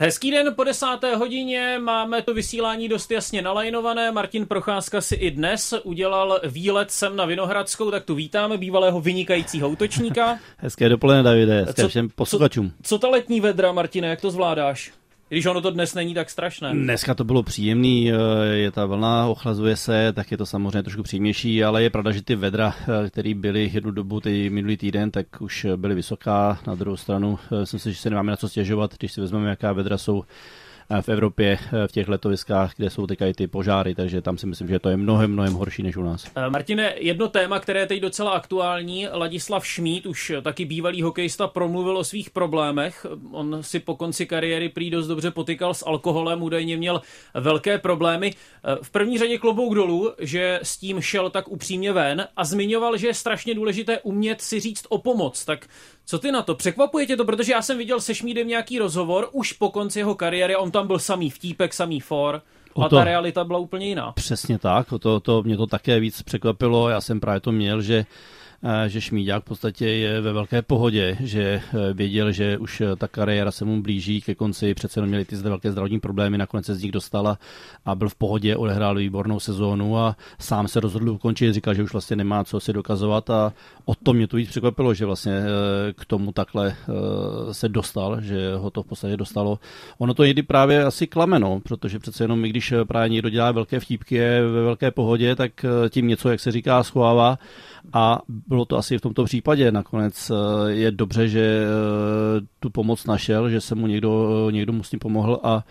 Hezký den po desáté hodině, máme to vysílání dost jasně nalajnované. Martin Procházka si i dnes udělal výlet sem na Vinohradskou, tak tu vítáme bývalého vynikajícího útočníka. Hezké dopoledne, Davide, hezké co, všem posluchačům. Co, co ta letní vedra, Martine, jak to zvládáš? Když ono to dnes není tak strašné. Dneska to bylo příjemný, je ta vlna, ochlazuje se, tak je to samozřejmě trošku příjemnější, ale je pravda, že ty vedra, které byly jednu dobu ty minulý týden, tak už byly vysoká. Na druhou stranu myslím si, že se nemáme na co stěžovat, když si vezmeme, jaká vedra jsou v Evropě v těch letoviskách, kde jsou teďka i ty požáry, takže tam si myslím, že to je mnohem, mnohem horší než u nás. Eh, Martine, jedno téma, které je teď docela aktuální, Ladislav Šmít, už taky bývalý hokejista, promluvil o svých problémech. On si po konci kariéry prý dost dobře potykal s alkoholem, údajně měl velké problémy. Eh, v první řadě klobouk dolů, že s tím šel tak upřímně ven a zmiňoval, že je strašně důležité umět si říct o pomoc. Tak co ty na to? Překvapuje tě to, protože já jsem viděl se Šmídem nějaký rozhovor už po konci jeho kariéry, on tam byl samý vtípek, samý for. A to, ta realita byla úplně jiná. Přesně tak, to, to mě to také víc překvapilo. Já jsem právě to měl, že že Šmíďák v podstatě je ve velké pohodě, že eh, věděl, že už eh, ta kariéra se mu blíží ke konci, přece jenom měli ty zde velké zdravotní problémy, nakonec se z nich dostala a byl v pohodě, odehrál výbornou sezónu a sám se rozhodl ukončit, říkal, že už vlastně nemá co si dokazovat a o to mě to víc překvapilo, že vlastně eh, k tomu takhle se dostal, že ho to v podstatě dostalo. Ono to někdy právě asi klameno, protože přece jenom i když právě někdo dělá velké vtípky, je ve velké pohodě, tak tím něco, jak se říká, schovává a bylo to asi v tomto případě. Nakonec eh, je dobře, že eh, tu pomoc našel, že se mu někdo, někdo mu s tím pomohl a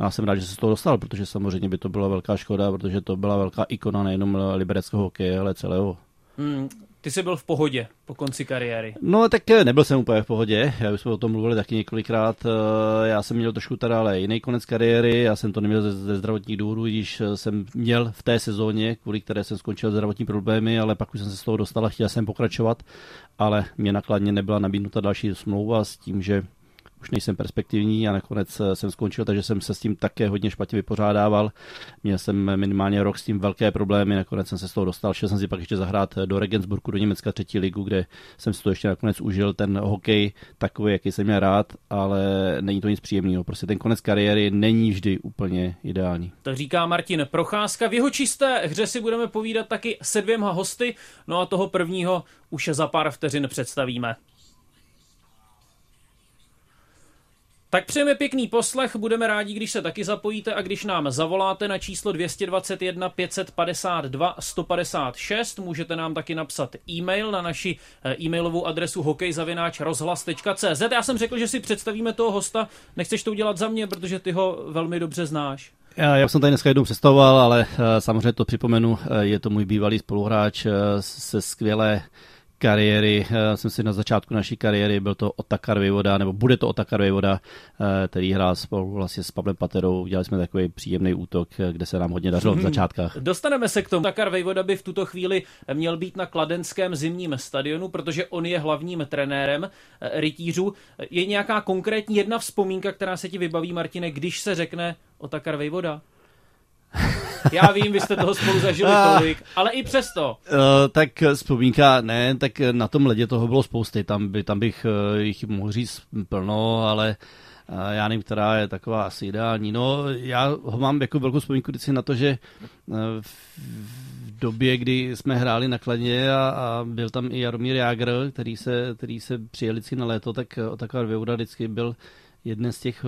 já jsem rád, že se z toho dostal, protože samozřejmě by to byla velká škoda, protože to byla velká ikona nejenom libereckého hokeje, ale celého. Hmm, ty jsi byl v pohodě po konci kariéry. No tak eh, nebyl jsem úplně v pohodě, já jsme o tom mluvili taky několikrát. Eh, já jsem měl trošku teda ale jiný konec kariéry, já jsem to neměl ze, ze zdravotních důvodů, když eh, jsem měl v té sezóně, kvůli které jsem skončil zdravotní problémy, ale pak už jsem se z toho dostal a chtěl jsem pokračovat, ale mě nakladně nebyla nabídnuta další smlouva s tím, že už nejsem perspektivní a nakonec eh, jsem skončil, takže jsem se s tím také hodně špatně vypořádával. Měl jsem minimálně rok s tím velké problémy, nakonec jsem se z toho dostal. Šel jsem si pak ještě zahrát do Regensburgu, do Německa třetí ligu, kde jsem si to ještě nakonec užil, ten hokej takový, jaký jsem měl rád, ale není to nic příjemného. Prostě ten konec kariéry není vždy úplně ideální. To říká Martin Procházka. V jeho čisté hře si budeme povídat taky se dvěma hosty, no a toho prvního už za pár vteřin představíme. Tak přejeme pěkný poslech, budeme rádi, když se taky zapojíte a když nám zavoláte na číslo 221 552 156. Můžete nám taky napsat e-mail na naši eh, e-mailovou adresu hokejzavináč.rozhlas.cz. Já jsem řekl, že si představíme toho hosta, nechceš to udělat za mě, protože ty ho velmi dobře znáš. Já, já jsem tady dneska jednou představoval, ale eh, samozřejmě to připomenu, eh, je to můj bývalý spoluhráč se skvělé kariéry, já jsem si na začátku naší kariéry, byl to Otakar Vejvoda, nebo bude to Otakar Vejvoda, eh, který hrál spolu vlastně s Pavlem Paterou. Udělali jsme takový příjemný útok, eh, kde se nám hodně dařilo v mhm. začátkách. Dostaneme se k tomu. Otakar Vejvoda by v tuto chvíli měl být na kladenském zimním stadionu, protože on je hlavním trenérem eh, rytířů. Je nějaká konkrétní jedna vzpomínka, která se ti vybaví, Martine, když se řekne Otakar Vejvoda? Já vím, vy jste toho spolu zažili tolik, ale i přesto. Uh, tak vzpomínka, ne, tak na tom ledě toho bylo spousty, tam, by, tam bych uh, jich mohl říct plno, ale uh, já nevím, která je taková asi ideální. No, já ho mám jako velkou vzpomínku vždycky na to, že uh, v době, kdy jsme hráli na Kladně a, a byl tam i Jaromír Jágr, který se, který se přijel vždycky na léto, tak taková Věuda vždycky byl jeden z těch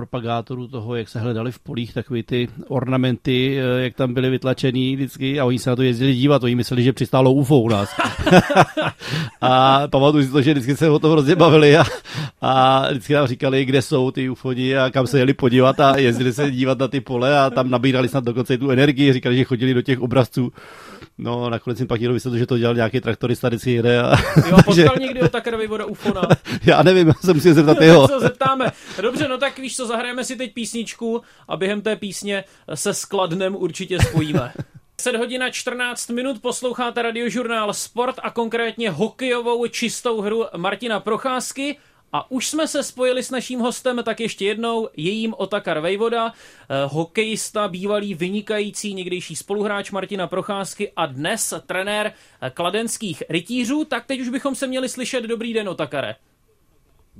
propagátorů toho, jak se hledali v polích takový ty ornamenty, eh, jak tam byly vytlačený vždycky a oni se na to jezdili dívat, oni mysleli, že přistálo UFO u nás. a pamatuju si to, že vždycky se o tom hrozně bavili a, a vždycky nám říkali, kde jsou ty UFOni a kam se jeli podívat a jezdili se dívat na ty pole a tam nabírali snad dokonce tu energii, říkali, že chodili do těch obrazců. No, nakonec jsem pak někdo vysvětlil, že to dělal nějaký traktorista, vždycky jede. A, jo, potkal někdy o Takarovi voda UFOna. Já nevím, já se musím zeptat jeho. co zeptáme. Dobře, no tak víš co, zahrajeme si teď písničku a během té písně se skladnem určitě spojíme. 10 hodina 14 minut posloucháte radiožurnál Sport a konkrétně hokejovou čistou hru Martina Procházky. A už jsme se spojili s naším hostem, tak ještě jednou, jejím Otakar Vejvoda, eh, hokejista, bývalý vynikající někdejší spoluhráč Martina Procházky a dnes trenér eh, kladenských rytířů. Tak teď už bychom se měli slyšet. Dobrý den, Otakare.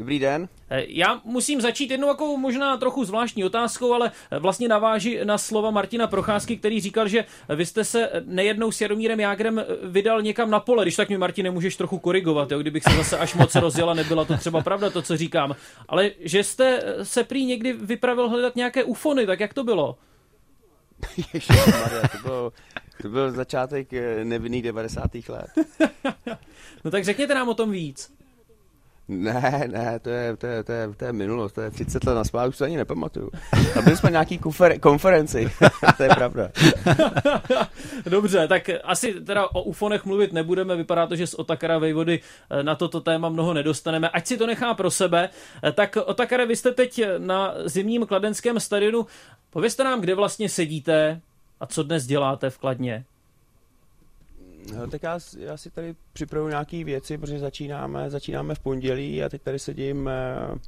Dobrý den. Eh, já musím začít jednou jako možná trochu zvláštní otázkou, ale eh, vlastně naváží na slova Martina Procházky, který říkal, že vy jste se nejednou s Jaromírem Jágrem vydal někam na pole. Když tak mi, Martine, můžeš trochu korigovat, jo? kdybych se zase až moc rozjela, nebyla to třeba pravda to, co říkám. Ale že jste se prý někdy vypravil hledat nějaké ufony, tak jak to bylo? Ježišmarja, to bylo, to byl začátek nevinných 90. let. no tak řekněte nám o tom víc. Ne, ne, to je, to je, to je, to je minulost, to je 30 let na už to ani nepamatuju. A byli jsme nějaký konfer- konferenci, to je pravda. Dobře, tak asi teda o ufonech mluvit nebudeme, vypadá to, že z Otakara Vejvody eh, na toto téma mnoho nedostaneme. Ať si to nechá pro sebe, eh, tak Otakare, vy jste teď na zimním kladenském stadionu. Povězte nám, kde vlastně sedíte a co dnes děláte v Kladně. No, tak já, já si tady připravuji nějaké věci, protože začínáme, začínáme v pondělí a teď tady sedím eh,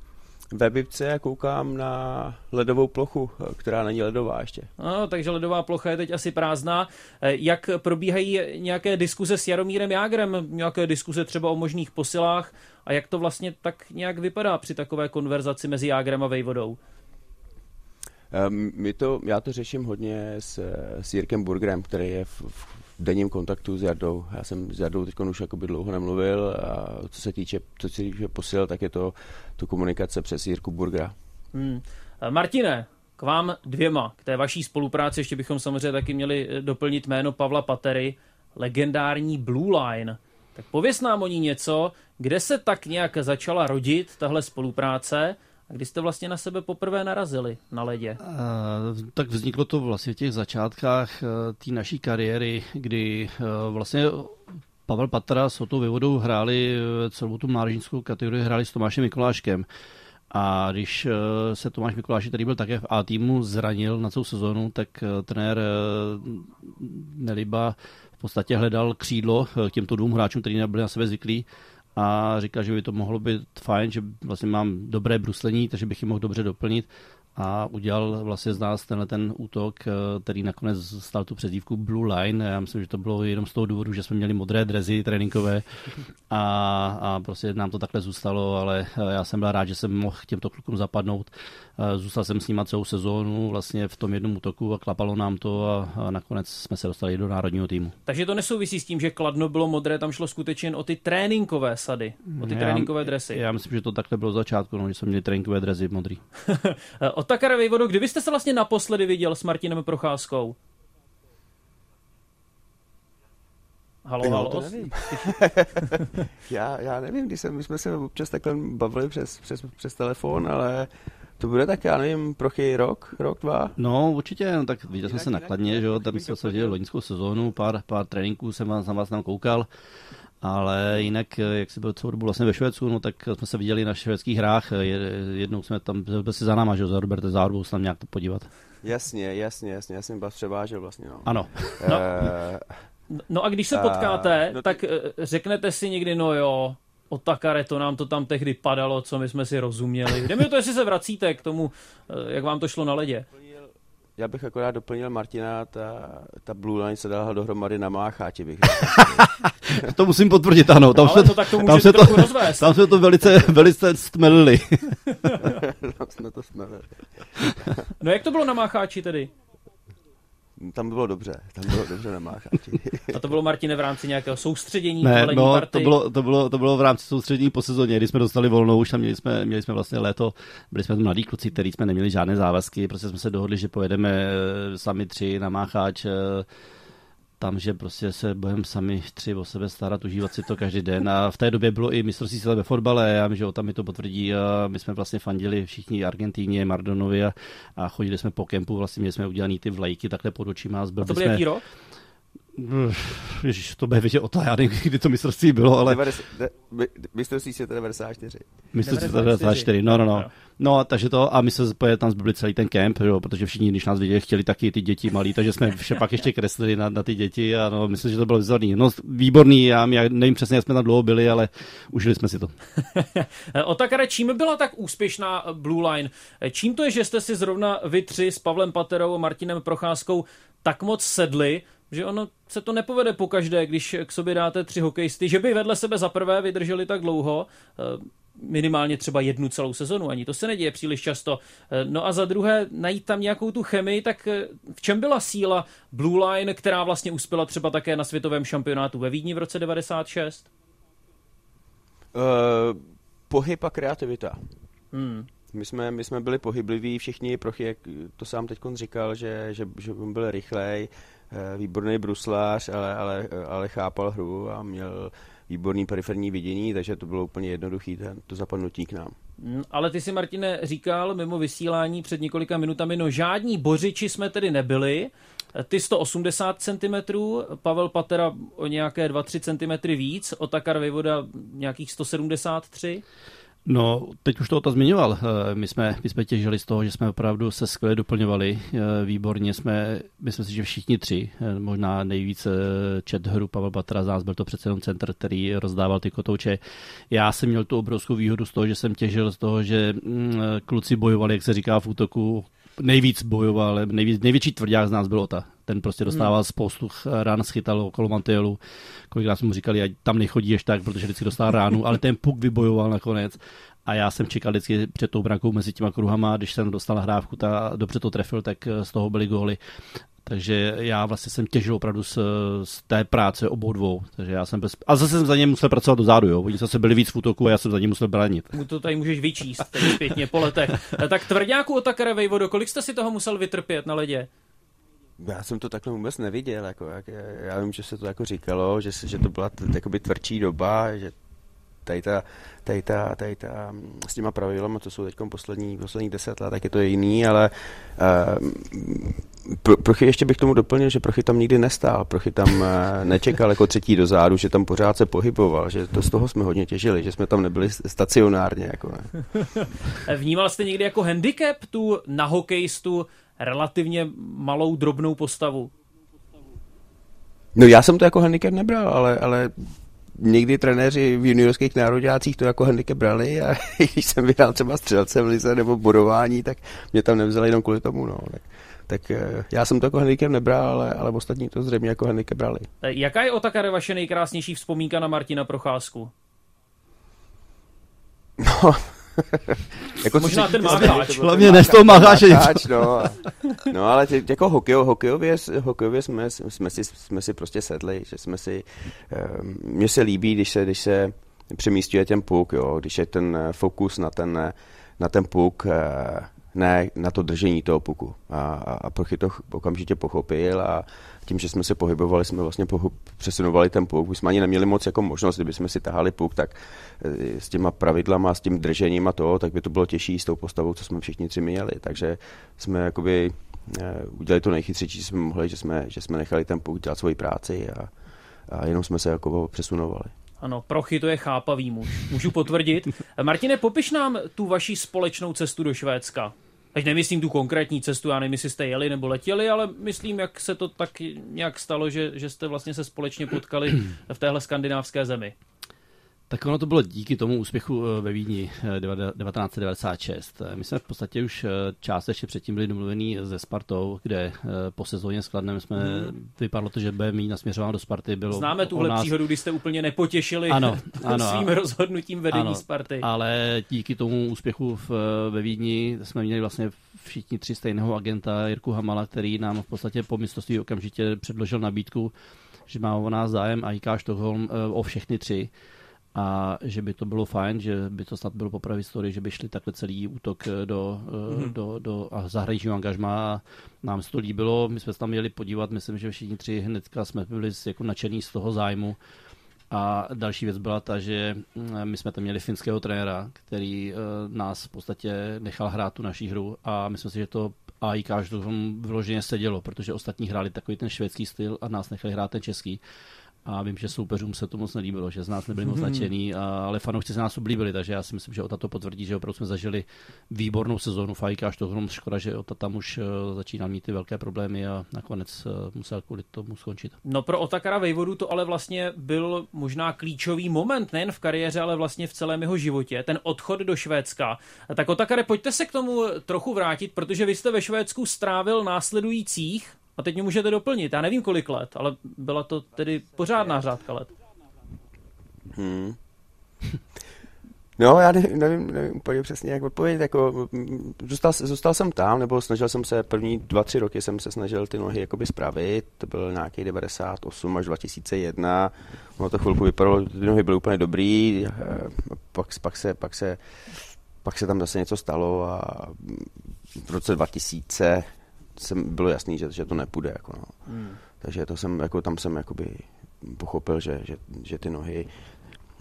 ve Bibce a koukám na ledovou plochu, eh, která není ledová ještě. No, takže ledová plocha je teď asi prázdná. Eh, jak probíhají nějaké diskuze s Jaromírem Jágrem, nějaké diskuze třeba o možných posilách a jak to vlastně tak nějak vypadá při takové konverzaci mezi Jágrem a Vejvodou? My to, já to řeším hodně s, s Jirkem Burgerem, který je v, v denním kontaktu s Jardou. Já jsem s Jardou teď už jakoby dlouho nemluvil a co se týče, co se týče posil, tak je to tu komunikace přes Jirku Burgera. Hmm. Martine, k vám dvěma, k té vaší spolupráci ještě bychom samozřejmě taky měli eh, doplnit jméno Pavla Patery, legendární Blue Line. Tak pověs nám o ní něco, kde se tak nějak začala rodit tahle spolupráce a kdy jste vlastně na sebe poprvé narazili na ledě? Tak vzniklo to vlastně v těch začátkách uh, té naší kariéry, kdy uh, vlastně Pavel Patra s Otou Vyvodou hráli celou tu mládežnickou kategorii, hráli s Tomášem Mikuláškem. A když se Tomáš Mikuláš, který byl také v A týmu, zranil na celou sezonu, tak trenér Neliba v podstatě hledal křídlo k těmto dvou hráčům, kteří nebyli na sebe zvyklí a říkal, že by to mohlo být fajn, že vlastně mám dobré bruslení, takže bych ji mohl dobře doplnit a udělal vlastně z nás tenhle ten útok, eh, který nakonec stal tu přezdívku Blue Line. Já myslím, že to bylo jenom z toho důvodu, že jsme měli modré drezy tréninkové a, a prostě nám to takhle zůstalo, ale eh, já jsem byl rád, že jsem mohl těmto klukům zapadnout. Zůstal jsem s nimi celou sezónu vlastně v tom jednom útoku a klapalo nám to a, nakonec jsme se dostali do národního týmu. Takže to nesouvisí s tím, že Kladno bylo modré, tam šlo skutečně jen o ty tréninkové sady, o ty já, tréninkové dresy. Já myslím, že to takhle bylo začátku, no, že jsme měli tréninkové dresy modrý. Od Takara Vejvodo, kdy jste se vlastně naposledy viděl s Martinem Procházkou? Halo, no, halo. To nevím. já, já nevím, když jsem, my jsme se občas takhle bavili přes, přes, přes telefon, ale to bude tak, já nevím, prochy rok, rok, dva? No, určitě, no, tak viděl jsem se nakladně, že jo, tam jsme se viděli loňskou sezónu, pár, pár tréninků jsem vás, na vás tam koukal. Ale jinak, jak si byl celou dobu vlastně ve Švédsku, no tak jsme se viděli na švédských hrách. Jednou jsme tam, byl si za náma, že za Roberta se tam nějak to podívat. Jasně, jasně, jasně, já jsem vás převážel vlastně, no. Ano. No, no a když se potkáte, uh, no tak ty... řeknete si někdy, no jo, o Takare, to nám to tam tehdy padalo, co my jsme si rozuměli. Jde mi to, jestli se vracíte k tomu, eh, jak vám to šlo na ledě já bych akorát doplnil Martina, ta, ta Blue Line se dala dohromady na Mácháti, bych To musím potvrdit, ano. Tam, Ale se, to, tak to tam, se to, tam se to velice, velice stmelili. tam jsme to stmelili. no jak to bylo na Mácháči tedy? Tam bylo dobře, tam bylo dobře na Mácháči. A to bylo, Martine, v rámci nějakého soustředění? Ne, no, to bylo, to, bylo, to bylo v rámci soustředění po sezóně, kdy jsme dostali volnou, už tam měli jsme, měli jsme vlastně léto, byli jsme mladí kluci, kteří jsme neměli žádné závazky, prostě jsme se dohodli, že pojedeme eh, sami tři na Mácháč, eh, tam, že prostě se budeme sami tři o sebe starat, užívat si to každý den. A v té době bylo i mistrovství světa ve fotbale, já vím, že o tam mi to potvrdí. A my jsme vlastně fandili všichni Argentíně, Mardonovi a, a chodili jsme po kempu, vlastně měli jsme udělaný ty vlajky takhle pod očima. A to byl jaký rok? Ježíš, to bude vidět o to, já nevím, kdy to mistrovství bylo, ale... Mistrovství světa 94. Mistrovství světa 94, no, no, no. No, takže to, a my se tam zbyli celý ten kemp, jo, protože všichni, když nás viděli, chtěli taky ty děti malí, takže jsme vše pak ještě kreslili na, na ty děti a no, myslím, že to bylo vzorný. No, výborný, já, já nevím přesně, jak jsme tam dlouho byli, ale užili jsme si to. o tak, čím byla tak úspěšná Blue Line? Čím to je, že jste si zrovna vy tři s Pavlem Paterou a Martinem Procházkou tak moc sedli, že ono se to nepovede po každé, když k sobě dáte tři hokejisty, že by vedle sebe za prvé vydrželi tak dlouho. Eh, minimálně třeba jednu celou sezonu, ani to se neděje příliš často. No a za druhé, najít tam nějakou tu chemii, tak v čem byla síla Blue Line, která vlastně uspěla třeba také na světovém šampionátu ve Vídni v roce 96? Uh, pohyb a kreativita. Hmm. My jsme, my jsme byli pohybliví všichni, Prochy, jak to sám teď říkal, že, že, že byl rychlej, eh, výborný bruslář, ale, ale, ale chápal hru a měl výborný periferní vidění, takže to bylo úplně jednoduché, to zapadnutí k nám. Hmm, ale ty si, Martine, říkal mimo vysílání před několika minutami, no žádní bořiči jsme tedy nebyli, ty 180 cm, Pavel Patera o nějaké 2-3 cm víc, Otakar Vejvoda nějakých 173 No, teď už to to zmiňoval. Eh, my jsme, my jsme těžili z toho, že jsme opravdu se skvěle doplňovali. Eh, výborně jsme, myslím si, že všichni tři, eh, možná nejvíce čet hru Pavel Batra z nás, byl to přece jenom centr, který rozdával ty kotouče. Já jsem měl tu obrovskou výhodu z toho, že jsem těžil z toho, že mm, kluci bojovali, jak se říká v útoku, nejvíc bojoval, nejvíc, největší tvrdák z nás byl Ota. Ten prostě dostával hmm. spoustu rán, schytal okolo Mantielu. Kolikrát jsme mu říkali, ať tam nechodíš tak, protože vždycky dostal ránu, ale ten puk vybojoval nakonec. A já jsem čekal vždycky před tou brankou mezi těma kruhama, když jsem dostal hrávku a dobře to trefil, tak z toho byly góly. Takže já vlastně jsem těžil opravdu z, z té práce obou dvou. Takže já jsem bez... A zase jsem za ně musel pracovat dozadu, jo. Oni zase byli víc v útoku a já jsem za ně musel bránit. To tady můžeš vyčíst teď zpětně po letech. tak tvrdňáku Otakara Vejvodo, kolik jste si toho musel vytrpět na ledě? Já jsem to takhle vůbec neviděl, jako, jak, já vím, že se to jako říkalo, že, že to byla t, tvrdší doba, že tady ta, tady ta, tady ta, s těma pravidlama, to jsou teď poslední, poslední deset let, tak je to jiný, ale uh, pro, Prochy ještě bych tomu doplnil, že Prochy tam nikdy nestál, Prochy tam uh, nečekal jako třetí do zádu, že tam pořád se pohyboval, že to z toho jsme hodně těžili, že jsme tam nebyli stacionárně. Jako ne. Vnímal jste někdy jako handicap tu na hokejistu relativně malou drobnou postavu? No já jsem to jako handicap nebral, ale, ale někdy trenéři v juniorských nároďácích to jako handicap brali a když jsem vyhrál třeba střelce v lize nebo bodování, tak mě tam nevzali jenom kvůli tomu. No. Tak, tak eh, já jsem to jako handicap nebral, ale, ale ostatní to zřejmě jako handicap brali. Eh, jaká je o Takare vaše nejkrásnější vzpomínka na Martina Procházku? No, jako Možná ten mácháč. Hlavně ne z toho. No, no ale tě, jako hokej, hokejově, hokejově jsme, jsme, si, jsme si prostě sedli, že jsme si, um, mně se líbí, když se, když se přemístuje ten puk, jo, když je ten eh, fokus na ten, na ten puk, uh, ne na to držení toho puku. A, a, a Prochy to okamžitě pochopil a tím, že jsme se pohybovali, jsme vlastně pohu- přesunovali ten puk. My jsme ani neměli moc jako možnost, kdyby jsme si tahali puk, tak e, s těma pravidlama, s tím držením a to, tak by to bylo těžší s tou postavou, co jsme všichni tři měli. Takže jsme jakoby e, udělali to nejchytřejší, co jsme mohli, že jsme, že jsme nechali ten puk dělat svoji práci a, a jenom jsme se jako přesunovali. Ano, Prochy to je chápavý muž, můžu potvrdit. Martine, popiš nám tu vaši společnou cestu do Švédska. Teď nemyslím tu konkrétní cestu, já nevím, jestli jste jeli nebo letěli, ale myslím, jak se to tak nějak stalo, že, že jste vlastně se společně potkali v téhle skandinávské zemi. Tak ono to bylo díky tomu úspěchu eh, ve Vídni 1996. Eh, My jsme v podstatě už eh, částečně předtím byli domluvení se Spartou, kde po sezóně s Kladnem jsme, hmm. vypadlo to, že bude mít nasměřováno do Sparty. Bylo Známe tuhle nás... příhodu, kdy jste úplně nepotěšili ano, ano, svým rozhodnutím vedení ano, Sparty. Ale díky tomu úspěchu v, ve Vídni jsme měli vlastně všichni tři stejného agenta, Jirku Hamala, který nám v podstatě po mistrovství okamžitě předložil nabídku, že má o nás zájem a IK Stockholm o všechny tři a že by to bylo fajn, že by to snad bylo poprvé v historii, že by šli takhle celý útok eh, do, mm-hmm. do, do a zahraničního angažma a nám se to líbilo, my jsme se tam měli podívat, myslím, že všichni tři hnedka jsme byli jako nadšení z toho zájmu. A další věc byla ta, že mm, my jsme tam měli finského trenéra, který nás v podstatě nechal hrát tu naší hru a myslím si, že to AIK to vyloženě sedělo, protože ostatní hráli takový ten švédský styl a nás nechali hrát ten český a vím, že soupeřům se to moc nelíbilo, že z nás nebyli moc nadšený, ale fanoušci se nás oblíbili, takže já si myslím, že Ota to potvrdí, že opravdu jsme zažili výbornou sezónu Fajka, až to hrom škoda, že Ota tam už eh, začínal mít ty velké problémy a nakonec eh, musel kvůli tomu skončit. No pro Otakara Vejvodu to ale vlastně byl možná klíčový moment, nejen v kariéře, ale vlastně v celém jeho životě, ten odchod do Švédska. Tak Otakare, pojďte se k tomu trochu vrátit, protože vy jste ve Švédsku strávil následujících a teď mě můžete doplnit, já nevím kolik let, ale byla to tedy pořádná řádka let. Hmm. No, já nevím, nevím, nevím úplně přesně, jak odpovědět. Jako, mm, zůstal, zůstal, jsem tam, nebo snažil jsem se, první dva, tři roky jsem se snažil ty nohy jakoby spravit. To byl nějaký 98 až 2001. No to chvilku vypadalo, ty nohy byly úplně dobrý. Eh, pak, pak, se, pak, se, pak se tam zase něco stalo a v roce 2000 jsem, bylo jasný, že, že to nepůjde. Jako no. hmm. Takže to jsem, jako, tam jsem jakoby pochopil, že, že, že ty nohy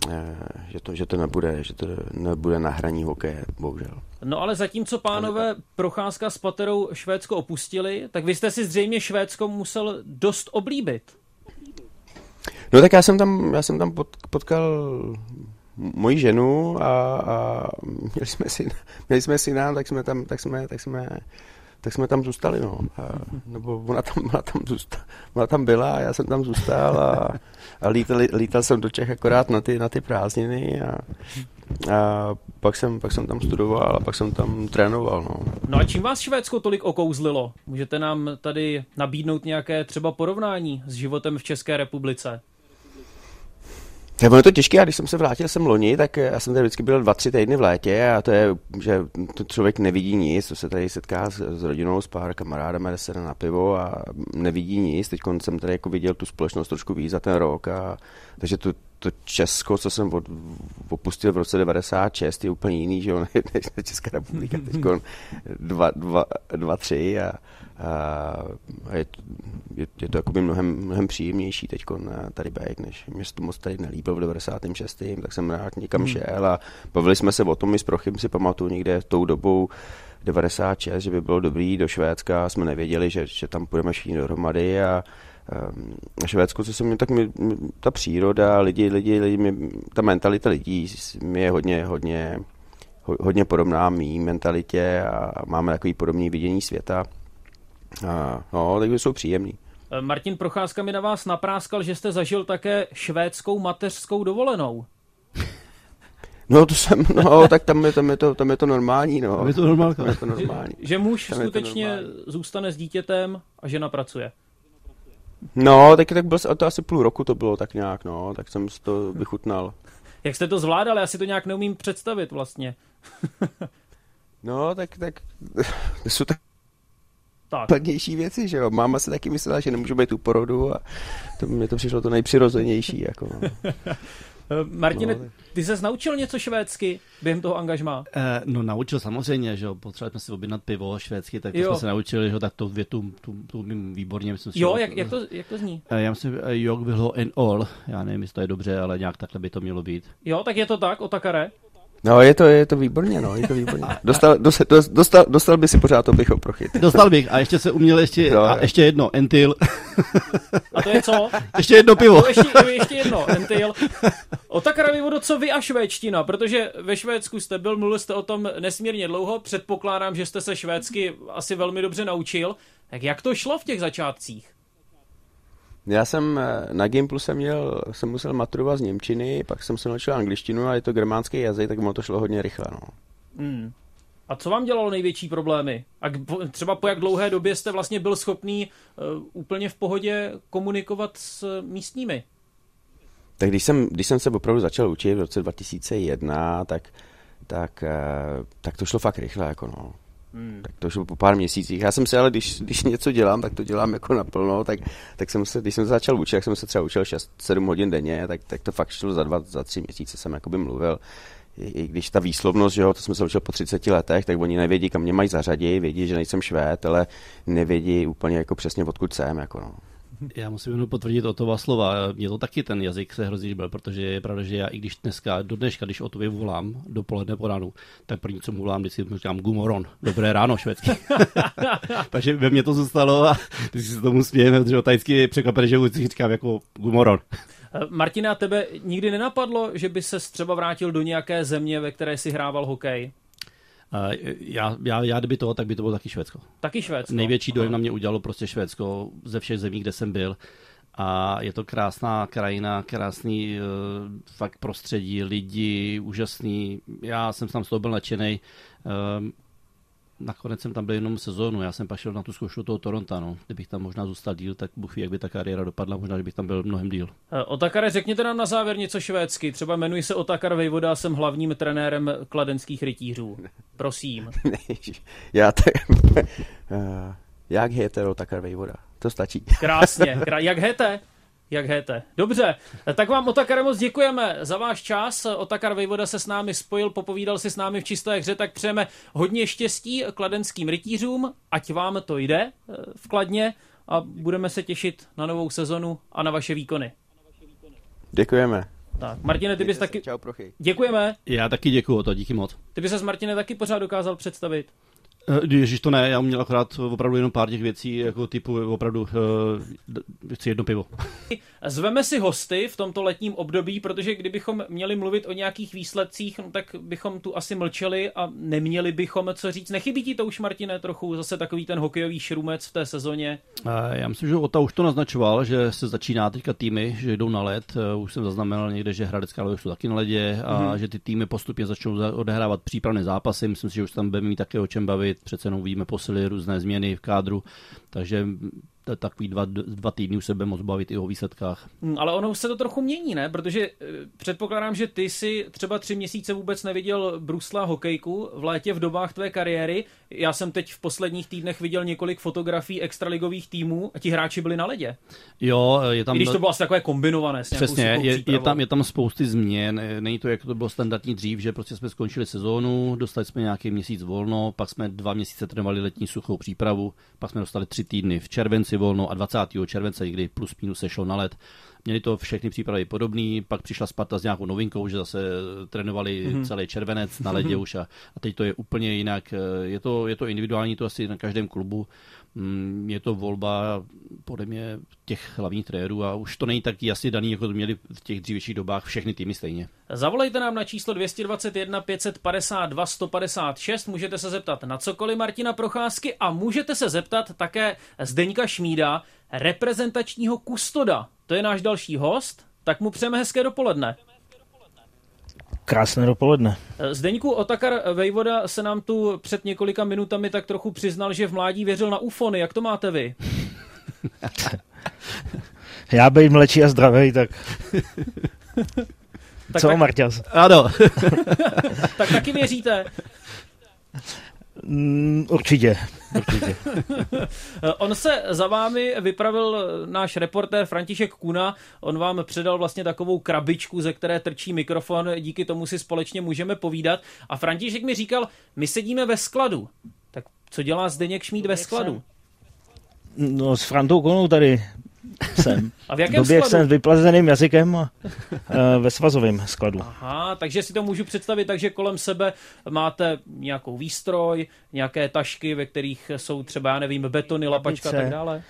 Eh, že to, že to nebude, že to nebude na hraní hokeje, bohužel. No ale zatímco pánové Procházka s Paterou Švédsko opustili, tak vy jste si zřejmě Švédsko musel dost oblíbit. No tak já jsem tam, já jsem tam potkal moji ženu a, a měli jsme si, měli jsme syna, tak jsme tam, tak jsme, tak jsme tak jsme tam zůstali, no. A, nebo ona tam, ona, tam zůstala, ona tam byla a já jsem tam zůstal a, a lítal, lítal jsem do Čech akorát na ty, na ty prázdniny a, a pak, jsem, pak jsem tam studoval a pak jsem tam trénoval, no. No a čím vás Švédsko tolik okouzlilo? Můžete nám tady nabídnout nějaké třeba porovnání s životem v České republice? Tak je to těžké, a když jsem se vrátil sem loni, tak já jsem tady vždycky byl dva, tři týdny v létě a to je, že to člověk nevidí nic, to se tady setká s, s rodinou, s pár kamarádama, jde se na pivo a nevidí nic. Teď jsem tady jako viděl tu společnost trošku víc za ten rok a takže to, to Česko, co jsem od, opustil v roce 96, je úplně jiný, že jo, než Česká republika teď dva, dva, dva, tři a, a je, je, je, to jakoby mnohem, mnohem příjemnější teď tady být, než mě se to moc tady nelíbil v 96. tak jsem rád někam hmm. šel a bavili jsme se o tom, my s Prochym si pamatuju někde tou dobou 96, že by bylo dobrý do Švédska, jsme nevěděli, že, že tam půjdeme všichni dohromady a um, Švédsko, co se mě, tak mi, ta příroda, lidi, lidi, lidi mě, ta mentalita lidí mi je hodně, hodně, hodně podobná mý mentalitě a máme takový podobný vidění světa. A, no, takže jsou příjemný. Eh, Martin Procházka mi na vás napráskal, že jste zažil také švédskou mateřskou dovolenou. No to jsem, no tak tam je, tam je, to, tam je to normální, no. Tam je to normální. Tam je to normální. Že, že muž tam skutečně zůstane s dítětem a žena pracuje. No, tak, tak byl, to asi půl roku to bylo tak nějak, no, tak jsem si to vychutnal. Jak jste to zvládali? Já si to nějak neumím představit vlastně. no, tak, tak, jsou tak tak. Kladnější věci, že jo. Máma se taky myslela, že nemůžu být u porodu a to mě to přišlo to nejpřirozenější. Jako, no. Martine, no, ty ses naučil něco švédsky během toho angažmá? Eh, no naučil samozřejmě, že jo, potřebovali jsme si objednat pivo švédsky, tak to jo. jsme se naučili, že jo, tak to větu, tu, tu tu výborně. Myslím, jo, jak, jak, to, jak to zní? Eh, já myslím, eh, jog bylo en all, já nevím, jestli to je dobře, ale nějak takhle by to mělo být. Jo, tak je to tak, otakare? No, je to, je to výborně, no, je to výborně. Dostal, dostal, dostal, dostal by si pořád to bycho prochyt. Dostal bych a ještě se uměl ještě, no, a ještě jedno, entil. A to je co? ještě jedno pivo. To ještě, ještě jedno, entil. O tak vodo, co vy a švédština, protože ve Švédsku jste byl, mluvil jste o tom nesmírně dlouho, předpokládám, že jste se švédsky asi velmi dobře naučil. Tak jak to šlo v těch začátcích? Já jsem eh, na Gimplu jsem měl, jsem musel maturovat z Němčiny, pak jsem se naučil angličtinu a je to germánský jazyk, tak mu to šlo hodně rychle. No. Hmm. A co vám dělalo největší problémy? A třeba po jak dlouhé době jste vlastně byl schopný uh, úplně v pohodě komunikovat s místními? Tak když jsem, když jsem se opravdu začal učit v roce 2001, tak, tak, uh, tak to šlo fakt rychle. Jako no. Hmm. Tak to šlo po pár měsících. Já jsem se ale, když, když něco dělám, tak to dělám jako naplno, tak, tak jsem se, když jsem se začal učit, tak jsem se třeba učil 6-7 hodin denně, tak, tak to fakt šlo za dva, za tři měsíce jsem jakoby mluvil. I, I, když ta výslovnost, že jo, to jsem se učil po 30 letech, tak oni nevědí, kam mě mají zařadit, vědí, že nejsem švéd, ale nevědí úplně jako přesně, odkud jsem, jako no. Já musím jenom potvrdit o toho slova. Mě to taky ten jazyk se hrozí byl, protože je pravda, že já i když dneska, do dneška, když o tobě volám dopoledne po ránu, tak první, co mu volám, vždycky říkám gumoron, dobré ráno švédsky. Takže ve mně to zůstalo a ty si se tomu smějeme, protože tajsky je překvapený, že vždycky říkám jako gumoron. Martina, tebe nikdy nenapadlo, že by se třeba vrátil do nějaké země, ve které si hrával hokej? Já, já, já, kdyby to, tak by to bylo taky Švédsko. Taky Švédsko. Největší dojem na mě udělalo prostě Švédsko ze všech zemí, kde jsem byl. A je to krásná krajina, krásný uh, fakt prostředí, lidi, úžasný. Já jsem tam z toho byl nadšený. Uh, nakonec jsem tam byl jenom sezónu, já jsem pak šel na tu zkoušku toho Toronto, no. Kdybych tam možná zůstal díl, tak Bůh ví, jak by ta kariéra dopadla, možná, kdybych tam byl mnohem díl. Eh, Otakare, řekněte nám na závěr něco švédsky, třeba jmenuji se Otakar Vejvoda, jsem hlavním trenérem kladenských rytířů. Prosím. já tak... Eh, jak heter Otakar Vejvoda? To stačí. Krásně, krá... jak hete? Jak hete? Dobře, tak vám Otakare moc děkujeme za váš čas. Otakar Vejvoda se s námi spojil, popovídal si s námi v čisté hře, tak přejeme hodně štěstí kladenským rytířům, ať vám to jde eh, v Kladně a budeme se těšit na novou sezonu a na vaše výkony. Děkujeme. Tak, Martine, ty bys taky... Čau, prochy. Děkujeme. Já taky děkuju to, díky moc. Ty bys se s Martine taky pořád dokázal představit. Eh, Ježíš to ne, já měl akorát opravdu jenom pár těch věcí, jako typu opravdu uh, chci jedno pivo. Zveme si hosty v tomto letním období, protože kdybychom měli mluvit o nějakých výsledcích, no tak bychom tu asi mlčeli a neměli bychom co říct. Nechybí ti to už, Martine, trochu zase takový ten hokejový šrumec v té sezóně? Já myslím, že Ota už to naznačoval, že se začíná teďka týmy, že jdou na led. Eh, už jsem zaznamenal někde, že Hradecká už jsou taky na ledě a mm-hmm. že ty týmy postupně začnou odehrávat přípravné zápasy. Myslím si, že už tam budeme mít také o čem bavit. Přece jenom víme posily, různé změny v kádru, takže takový dva, dva týdny už se budeme moc bavit i o výsledkách. Hmm, ale ono se to trochu mění, ne? Protože eh, předpokládám, že ty si třeba tři měsíce vůbec neviděl brusla hokejku v létě v dobách tvé kariéry. Já jsem teď v posledních týdnech viděl několik fotografií extraligových týmů a ti hráči byli na ledě. Jo, je tam... I když to bylo asi takové kombinované s Přesně, je, je, tam, je tam spousty změn. Není to, jak to bylo standardní dřív, že prostě jsme skončili sezónu, dostali jsme nějaký měsíc volno, pak jsme dva měsíce trénovali letní suchou přípravu, pak jsme dostali tři týdny v červenci volno a 20. července, kdy plus minus se šlo na let. Měli to všechny přípravy podobný, pak přišla Sparta s nějakou novinkou, že zase trénovali mm-hmm. celý červenec na ledě už a, a teď to je úplně jinak. Je to, je to individuální, to asi na každém klubu. Mm, je to volba podle mě těch hlavních trenérů a už to není tak jasně daný, jako to měli v těch dřívějších dobách všechny týmy stejně. Zavolejte nám na číslo 221 552 156, můžete se zeptat na cokoliv Martina Procházky a můžete se zeptat také Zdeňka Šmída, reprezentačního kustoda. To je náš další host, tak mu přejeme hezké dopoledne. Krásné dopoledne. Zdeňku Otakar Vejvoda se nám tu před několika minutami tak trochu přiznal, že v mládí věřil na ufony. Jak to máte vy? Já být mlečí a zdravý, tak... tak Co, tak... Marťas? Ano. tak taky věříte? Mm, určitě, určitě. On se za vámi vypravil náš reportér František Kuna. On vám předal vlastně takovou krabičku, ze které trčí mikrofon. Díky tomu si společně můžeme povídat. A František mi říkal, my sedíme ve skladu. Tak co dělá Zdeněk Šmíd ve skladu? No s Frantou Konou tady jsem. A v jakém době, skladu? jsem s vyplazeným jazykem a, uh, ve svazovém skladu. Aha, takže si to můžu představit, takže kolem sebe máte nějakou výstroj, nějaké tašky, ve kterých jsou třeba, já nevím, betony, lapačka a tak dále.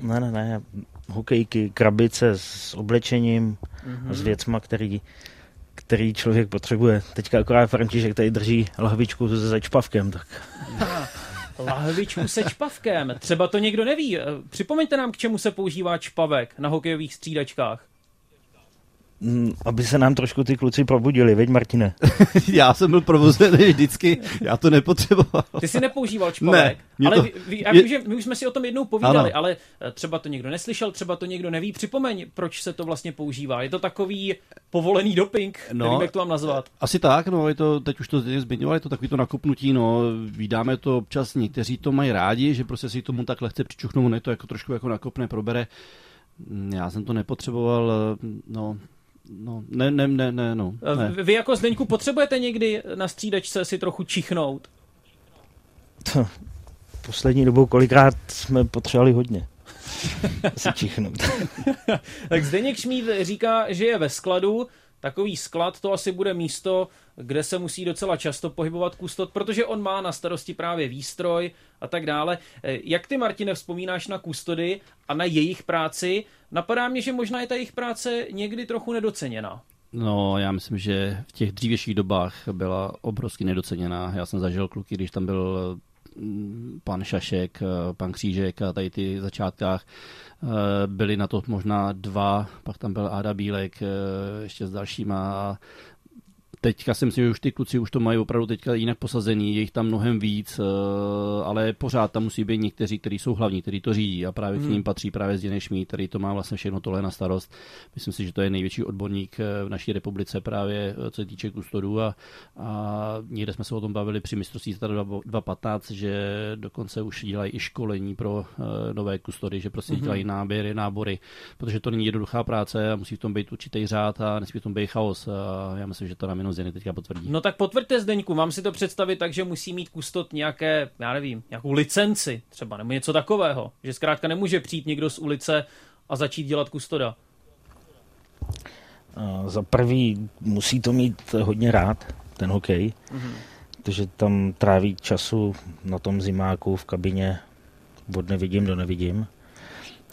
Ne, ne, ne, hokejky, krabice s oblečením, mm-hmm. s věcma, který, který člověk potřebuje. Teďka akorát František tady drží lahvičku se začpavkem, tak... Lahvičku se čpavkem. Třeba to někdo neví. Připomeňte nám, k čemu se používá čpavek na hokejových střídačkách. Mm, aby se nám trošku ty kluci probudili, veď Martine? já jsem byl provozený vždycky, já to nepotřeboval. Ty jsi nepoužíval čpavek, ne, ale to... vy, já vím, že my už jsme si o tom jednou povídali, ano. ale eh, třeba to někdo neslyšel, třeba to někdo neví. Připomeň, proč se to vlastně používá. Je to takový povolený doping, no, nevím, jak to mám nazvat. Asi tak, no, je to, teď už to zmiňovali, je to takový to nakopnutí, no, vydáme to občas, někteří to mají rádi, že prostě si tomu tak lehce přičuchnou, ne to jako trošku jako nakopne, probere. Já jsem to nepotřeboval, eh, no, No, ne, ne, ne, ne, no. Ne. Vy jako Zdeňku potřebujete někdy na střídačce si trochu čichnout? To, poslední dobou kolikrát jsme potřebovali hodně. si čichnout. tak Zdeněk Šmíd říká, že je ve skladu, takový sklad to asi bude místo, kde se musí docela často pohybovat kustot, protože on má na starosti právě výstroj a tak dále. Jak ty, Martine, vzpomínáš na kustody a na jejich práci? Napadá mě, že možná je ta jejich práce někdy trochu nedoceněná. No, já myslím, že v těch dřívějších dobách byla obrovsky nedoceněná. Já jsem zažil kluky, když tam byl pan Šašek, pan Křížek a tady ty začátkách. Eh, byli na to možná dva, pak tam byl Áda Bílek eh, ještě s dalšíma Teďka si myslím, že už ty kluci už to mají opravdu teďka jinak posazený, je jich tam mnohem víc, eh, ale pořád tam musí být někteří, kteří jsou hlavní, kteří to řídí a právě hmm. k ním patří právě Zdeněk Šmí, který to má vlastně všechno tohle na starost. Myslím si, že to je největší odborník eh, v naší republice právě eh, co se týče kustodů a, a někde jsme se o tom bavili při mistrovství 2015, že dokonce už dělají i školení pro nové kustody, že prostě hmm. dělají náběry, nábory, protože to není jednoduchá práce a musí v tom být určitý řád a nesmí v tom být chaos. A já myslím, že to na Zdeněk teďka potvrdí. No tak potvrďte Zdeňku, mám si to představit tak, že musí mít kustot nějaké, já nevím, nějakou licenci třeba, nebo něco takového, že zkrátka nemůže přijít někdo z ulice a začít dělat kustoda. Za prvý musí to mít hodně rád, ten hokej, mm-hmm. protože tam tráví času na tom zimáku v kabině od nevidím do nevidím.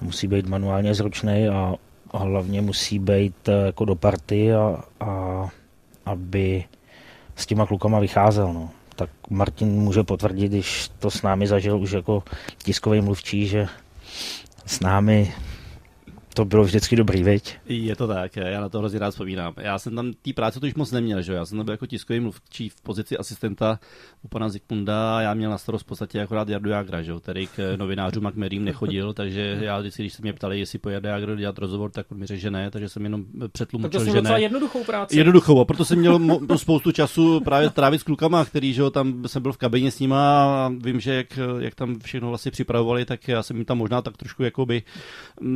Musí být manuálně zručný a hlavně musí být eh, jako do party a, a aby s těma klukama vycházel. No. Tak Martin může potvrdit, když to s námi zažil už jako tiskový mluvčí, že s námi to bylo vždycky dobrý, veď? Je to tak, já na to hrozně rád vzpomínám. Já jsem tam té práce to už moc neměl, že Já jsem tam byl jako tiskový mluvčí v pozici asistenta u pana Zikmunda a já měl na starost v podstatě akorát Jardu Jagra, že který k novinářům a k médiím nechodil, takže já vždycky, když se mě ptali, jestli pojede Jagr dělat rozhovor, tak on mi řekl, že ne, takže jsem jenom přetlumočil, že ne. jednoduchou práci. Jednoduchou, a proto jsem měl mo- spoustu času právě trávit s klukama, který, že tam jsem byl v kabině s nima a vím, že jak, jak tam všechno vlastně připravovali, tak já jsem jim tam možná tak trošku jakoby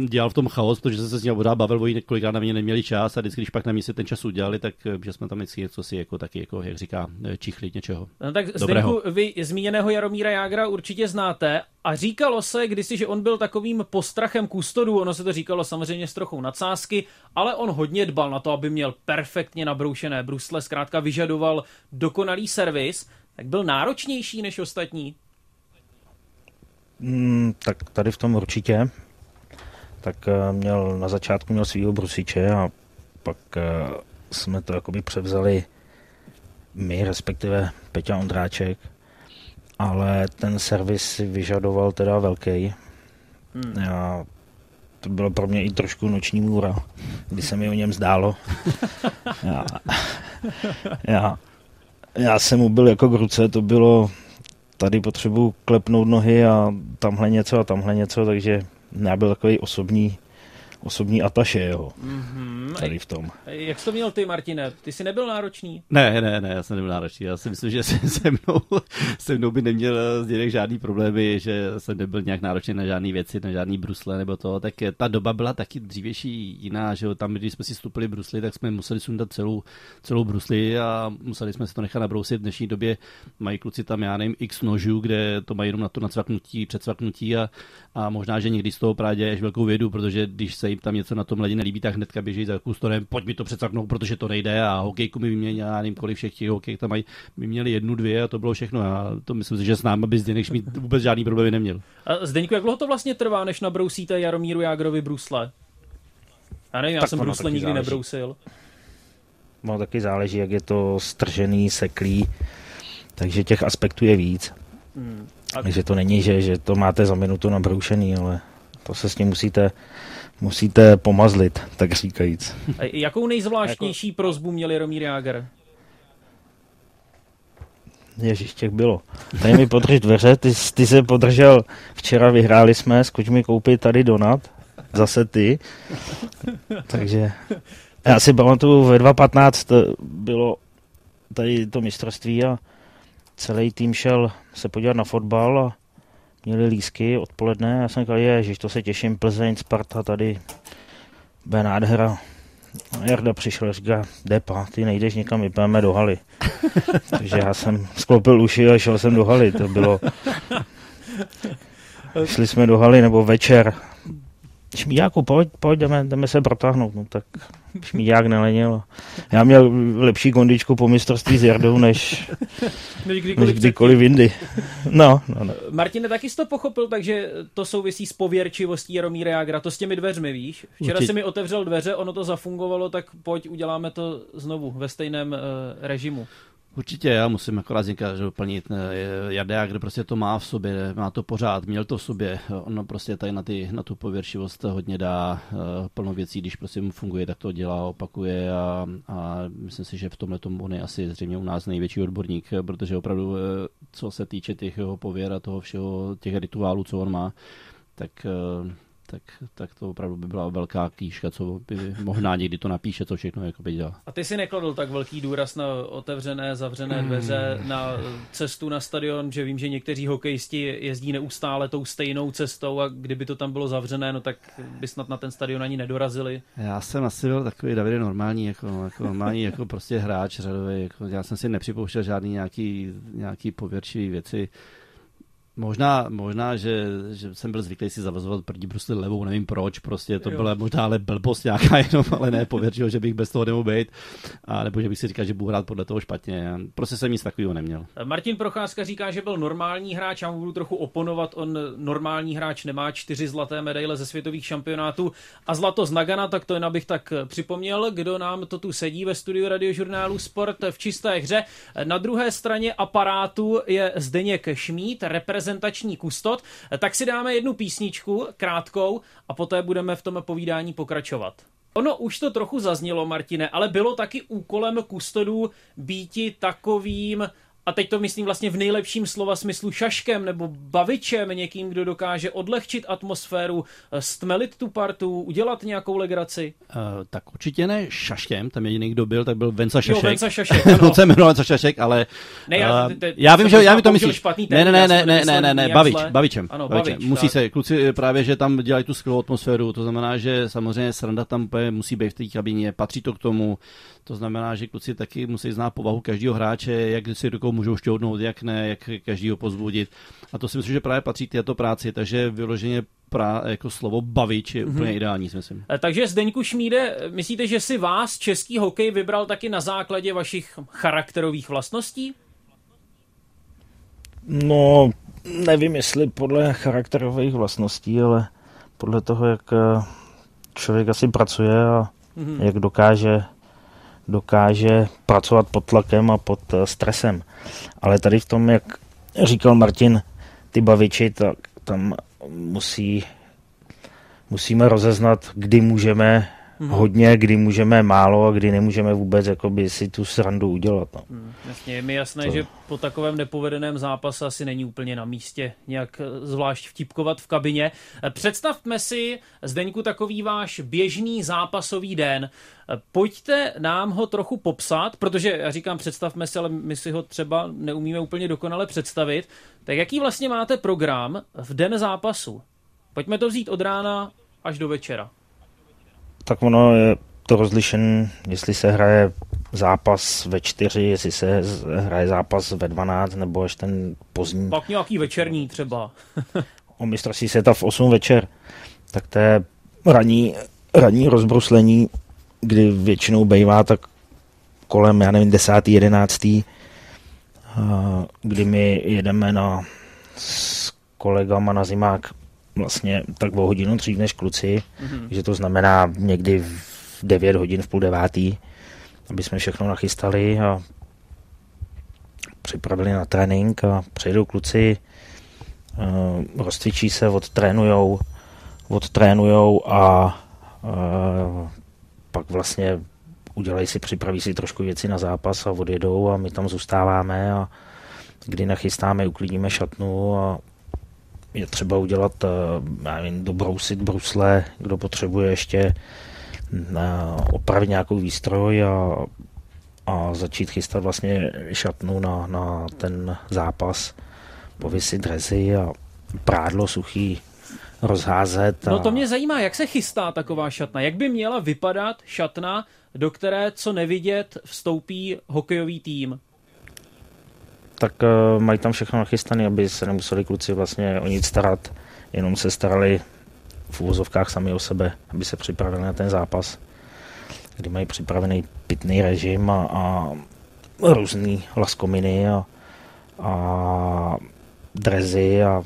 dělal v tom chaos, protože jsem se s ním pořád bavil, oni kolikrát na mě neměli čas a vždycky, když pak na místě ten čas udělali, tak eh, že jsme tam vždycky něco si jako taky, jako, jak říká, eh, čichlit něčeho. No tak Zdenku, vy zmíněného Jaromíra Jágra určitě znáte a říkalo se kdysi, že on byl takovým postrachem kustodu, ono se to říkalo samozřejmě s trochou nadsázky, ale on hodně dbal na to, aby měl perfektně nabroušené brusle, zkrátka vyžadoval dokonalý servis, tak byl náročnější než ostatní. Mm, tak tady v tom určitě tak eh, měl na začátku měl svýho brusiče a pak eh, jsme to jakoby převzali my, respektive Peťa Ondráček, ale ten servis si vyžadoval teda velký. Hmm. Já, to bylo pro mě i trošku noční můra, kdy se mi o něm zdálo. já, já, já jsem mu byl jako k ruce, to bylo tady potřebuji klepnout nohy a tamhle něco a tamhle něco, takže já byl takový osobní, osobní ataše jeho. Mm-hmm. Tady v tom. Jak jsi to měl ty, Martine? Ty jsi nebyl náročný? Ne, ne, ne, já jsem nebyl náročný. Já si myslím, že se mnou, se mnou by neměl sdělek žádný problémy, že jsem nebyl nějak náročný na žádné věci, na žádný brusle nebo to. Tak ta doba byla taky dřívější jiná, že tam, když jsme si stupili brusly, tak jsme museli sundat celou, celou brusli a museli jsme si to nechat nabrousit. V dnešní době mají kluci tam, já nevím, x nožů, kde to mají jenom na to nacvaknutí, předcvaknutí a, a možná, že někdy z toho právě děláš velkou vědu, protože když se jim tam něco na tom ledě nelíbí, tak hnedka běží za kustorem, pojď mi to přecaknout, protože to nejde a hokejku mi vyměnil, já nevím, kolik všech těch hokej tam mají, my měli jednu, dvě a to bylo všechno. A to myslím si, že s námi by Zdeněk mít vůbec žádný problémy neměl. A Zdeňku, jak dlouho to vlastně trvá, než nabrousíte Jaromíru Jágrovi brusle? Já nevím, já tak jsem brusle nikdy záleží. nebrousil. No taky záleží, jak je to stržený, seklý, takže těch aspektů je víc. Hmm. A... Takže to není, že, že to máte za minutu nabroušený, ale to se s ním musíte, musíte pomazlit, tak říkajíc. A jakou nejzvláštnější jako... prozbu měl Jaromír Jáger? Ježíš, těch bylo. Tady mi podrž dveře, ty, ty se podržel, včera vyhráli jsme, skoč mi koupit tady donat, zase ty. Takže já si pamatuju, ve 2.15 bylo tady to mistrovství a celý tým šel se podívat na fotbal a měli lísky odpoledne. Já jsem říkal, ježiš, to se těším, Plzeň, Sparta tady, bude nádhera. A Jarda přišel a říká, Depa, ty nejdeš někam, my půjdeme do haly. Takže já jsem sklopil uši a šel jsem do haly. To bylo... Šli jsme do haly, nebo večer, Šmíďáku, pojď, pojď, jdeme, jdeme se protáhnout. No tak Šmíďák nelenil. Já měl lepší kondičku po mistrovství s Jardou, než, než kdykoliv, než kdykoliv jindy. No, no, no. Martine, taky jsi to pochopil, takže to souvisí s pověrčivostí Jaromíra Jágra, to s těmi dveřmi, víš? Včera Určitě. si mi otevřel dveře, ono to zafungovalo, tak pojď, uděláme to znovu ve stejném uh, režimu. Určitě, já musím akorát že doplnit. Jadea, kde prostě to má v sobě, má to pořád, měl to v sobě. Ono prostě tady na, ty, na tu pověršivost hodně dá uh, plno věcí, když prostě mu funguje, tak to dělá, opakuje a, a myslím si, že v tomhle tomu on je asi zřejmě u nás největší odborník, protože opravdu, co se týče těch jeho pověr a toho všeho, těch rituálů, co on má, tak tak, tak to opravdu by byla velká kýška, co by možná někdy to napíše, co všechno jako by dělal. A ty si nekladl tak velký důraz na otevřené, zavřené dveře, hmm. na cestu na stadion, že vím, že někteří hokejisti jezdí neustále tou stejnou cestou a kdyby to tam bylo zavřené, no tak by snad na ten stadion ani nedorazili. Já jsem asi byl takový David normální, jako, jako normální jako prostě hráč řadový, jako, já jsem si nepřipouštěl žádný nějaký, nějaký pověrčivý věci. Možná, možná že, že, jsem byl zvyklý si zavazovat první brusli levou, nevím proč, prostě to jo. byla možná ale blbost nějaká jenom, ale ne pověřil, že bych bez toho nemohl být, a nebo že bych si říkal, že budu hrát podle toho špatně. Prostě jsem nic takového neměl. Martin Procházka říká, že byl normální hráč, já mu budu trochu oponovat, on normální hráč nemá čtyři zlaté medaile ze světových šampionátů a zlato z Nagana, tak to jen abych tak připomněl, kdo nám to tu sedí ve studiu radiožurnálu Sport v čisté hře. Na druhé straně aparátu je Zdeněk Šmít, reprezent prezentační kustot, tak si dáme jednu písničku, krátkou, a poté budeme v tom povídání pokračovat. Ono už to trochu zaznělo, Martine, ale bylo taky úkolem kustodů býti takovým a teď to myslím vlastně v nejlepším slova smyslu šaškem nebo bavičem, někým, kdo dokáže odlehčit atmosféru, eh, stmelit tu partu, udělat nějakou legraci? Uh, tak určitě ne šaškem, tam jediný, kdo byl, tak byl Venca Šašek. Jo, Venca Šašek, ano. Se jmenoval Venca Šašek, ale... Ne, já, te, já vím, že já mi to myslíš. Ne, ne, ne, ne, ne, ne, ne, ne, bavič, bavičem. Ano, bavič. Musí tak. se, kluci právě, že tam dělají tu skvělou atmosféru, to znamená, že samozřejmě sranda tam musí být v té kabině, patří to k tomu, to znamená, že kluci taky musí znát povahu každého hráče, jak si rukou můžou šťoudnout, jak ne, jak každého pozbudit. A to si myslím, že právě patří k této práci, takže vyloženě pra, jako slovo bavič je úplně mm-hmm. ideální, si myslím. E, takže Zdeňku Šmíde, myslíte, že si vás český hokej vybral taky na základě vašich charakterových vlastností? No, nevím, jestli podle charakterových vlastností, ale podle toho, jak eh, člověk asi pracuje a mm-hmm. jak dokáže dokáže pracovat pod tlakem a pod eh, stresem. Ale tady v tom, jak říkal Martin, ty baviči, tak tam musí, musíme rozeznat, kdy můžeme hmm. hodně, kdy můžeme málo a kdy nemůžeme vůbec jakoby, si tu srandu udělat. No. Hmm, jasně, je mi jasné, to... že po takovém nepovedeném zápase asi není úplně na místě nějak eh, zvlášť vtipkovat v kabině. Eh, představme si, Zdeňku, takový váš běžný zápasový den. Eh, pojďte nám ho trochu popsat, protože já říkám představme si, ale my si ho třeba neumíme úplně dokonale představit. Tak jaký vlastně máte program v den zápasu? Pojďme to vzít od rána až do večera tak ono je to rozlišen, jestli se hraje zápas ve čtyři, jestli se hraje zápas ve 12, nebo až ten pozdní. Pak nějaký večerní třeba. o mistrovství světa v 8 večer. Tak to je ranní, ranní rozbruslení, kdy většinou bývá tak kolem, já nevím, 10. 11. kdy my jedeme na, s kolegama na zimák vlastně tak o hodinu dřív než kluci, mm-hmm. že to znamená někdy v 9 hodin, v půl devátý, aby jsme všechno nachystali a připravili na trénink a přejdou kluci, uh, rozcvičí se, odtrénujou, odtrénujou a uh, pak vlastně udělají si, připraví si trošku věci na zápas a odjedou a my tam zůstáváme a kdy nachystáme, uklidíme šatnu a je třeba udělat eh, já nevím, dobrousit brusle, kdo potřebuje ještě eh, opravit nějakou výstroj a, a začít chystat vlastně šatnu na, na ten zápas, pověsit drezy a prádlo suchý rozházet. A... No to mě zajímá, jak se chystá taková šatna, jak by měla vypadat šatna, do které, co nevidět, vstoupí hokejový tým tak uh, mají tam všechno nachystané, aby se nemuseli kluci vlastně o nic starat, jenom se starali v úvozovkách sami o sebe, aby se připravili na ten zápas, kdy mají připravený pitný režim a, a různý laskominy a, a drezy a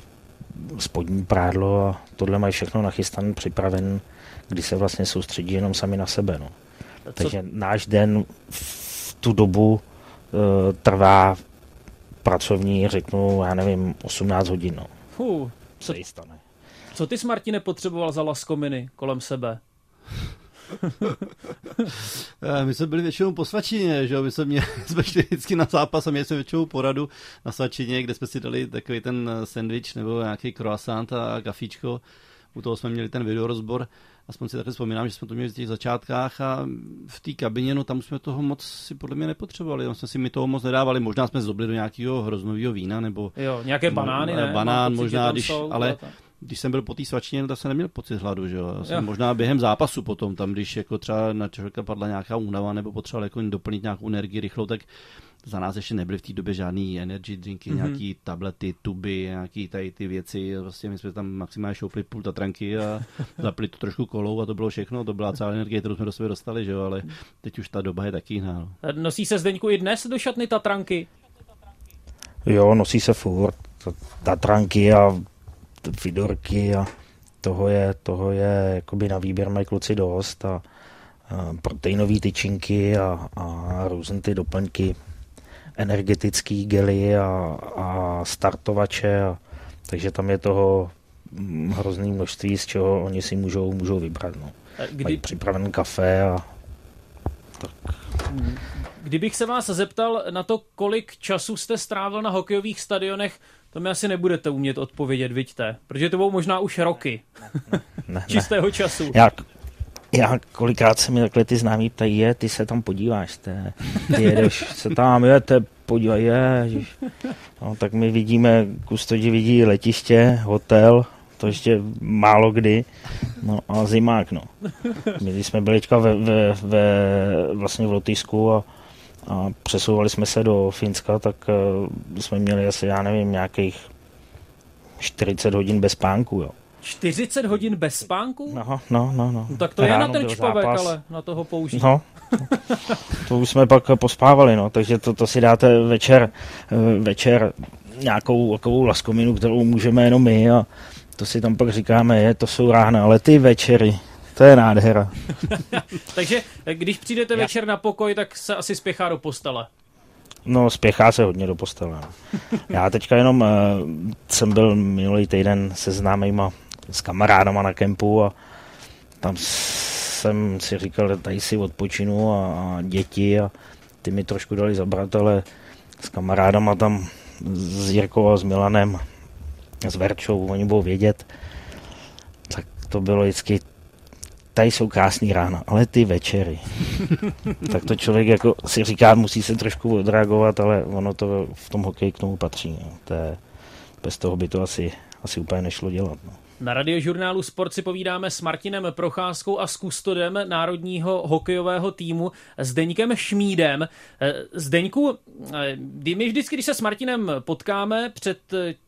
spodní prádlo a tohle mají všechno nachystané, připraven, kdy se vlastně soustředí jenom sami na sebe. No. Takže náš den v tu dobu trvá pracovní, řeknu, já nevím, 18 hodin. No. Fuh, co, co ty s Martine potřeboval za laskominy kolem sebe? Eh, my jsme byli většinou po svačině, že jo? My jsme, měli, jsme šli vždycky na zápas a měli jsme většinou poradu na svačině, kde jsme si dali takový ten sandwich nebo nějaký croissant a kafíčko. U toho jsme měli ten videorozbor aspoň si takhle vzpomínám, že jsme to měli v těch začátkách a v té kabině, no tam jsme toho moc si podle mě nepotřebovali, tam jsme si mi toho moc nedávali, možná jsme zobli do nějakého hroznového vína, nebo... Jo, nějaké banány, ne? Banán pocit, možná, když, jsou, ale když jsem byl po té svačině, tak jsem neměl pocit hladu, že jo. Jsem možná během zápasu potom, tam když jako třeba na člověka padla nějaká únava nebo potřeboval jako doplnit nějakou energii rychlou, tak za nás ještě nebyly v té době žádný energy drinky, mm-hmm. nějaký tablety, tuby, nějaký tady ty věci. Vlastně my jsme tam maximálně šoupli půl tatranky a zapli to trošku kolou a to bylo všechno. To byla celá energie, kterou jsme do sebe dostali, že jo, ale teď už ta doba je taky jiná. No. Nosí se Zdeňku i dnes do šatny tatranky? Jo, nosí se furt. Tatranky a fidorky a toho je, toho je jakoby na výběr mají kluci dost a, a proteinové tyčinky a, a různé ty doplňky energetický gely a, a startovače, a, takže tam je toho hrozné množství, z čeho oni si můžou, můžou vybrat. No. Kdy... Mají připraven kafe a tak. Kdybych se vás zeptal na to, kolik času jste strávil na hokejových stadionech, to mi asi nebudete umět odpovědět, vidíte, protože to budou možná už roky ne, ne, ne, čistého ne. času. Já, já kolikrát se mi takhle ty známí ptají, je, ty se tam podíváš, te, ty jedeš se tam, je, te podívaj, je, no, tak my vidíme, kustodi vidí letiště, hotel, to ještě málo kdy, no a zimák, no. My jsme byli ve, ve, ve, vlastně v Lotyšsku a, a přesouvali jsme se do Finska, tak uh, jsme měli asi, já nevím, nějakých 40 hodin bez spánku, jo. 40 hodin bez spánku? No, no, no. no. no tak to Ráno je na ten čpavek, zápas. ale na toho použít. No, to už jsme pak pospávali, no, takže to, to si dáte večer, eh, večer nějakou takovou laskominu, kterou můžeme jenom my a to si tam pak říkáme, je, to jsou rána, ale ty večery, to je nádhera. takže eh, když přijdete Já. večer na pokoj, tak se asi spěchá do postele. No, spěchá se hodně do postele. No. Já teďka jenom uh, jsem byl minulý týden se známýma s kamarádama na kempu a tam jsem si říkal, že tady si odpočinu a, a děti a ty mi trošku dali zabrat, ale s kamarádama tam s Jirkou a s Milanem, s Verčou, oni budou vědět, tak to bylo vždycky tady jsou krásný rána, ale ty večery. tak to člověk jako si říká, musí se trošku odreagovat, ale ono to v tom hokeji k tomu patří. No. To je, bez toho by to asi, asi úplně nešlo dělat. No. Na radiožurnálu Sport si povídáme s Martinem Procházkou a s kustodem národního hokejového týmu Zdeňkem Šmídem. Eh, Zdeňku, eh, my vždycky, když se s Martinem potkáme před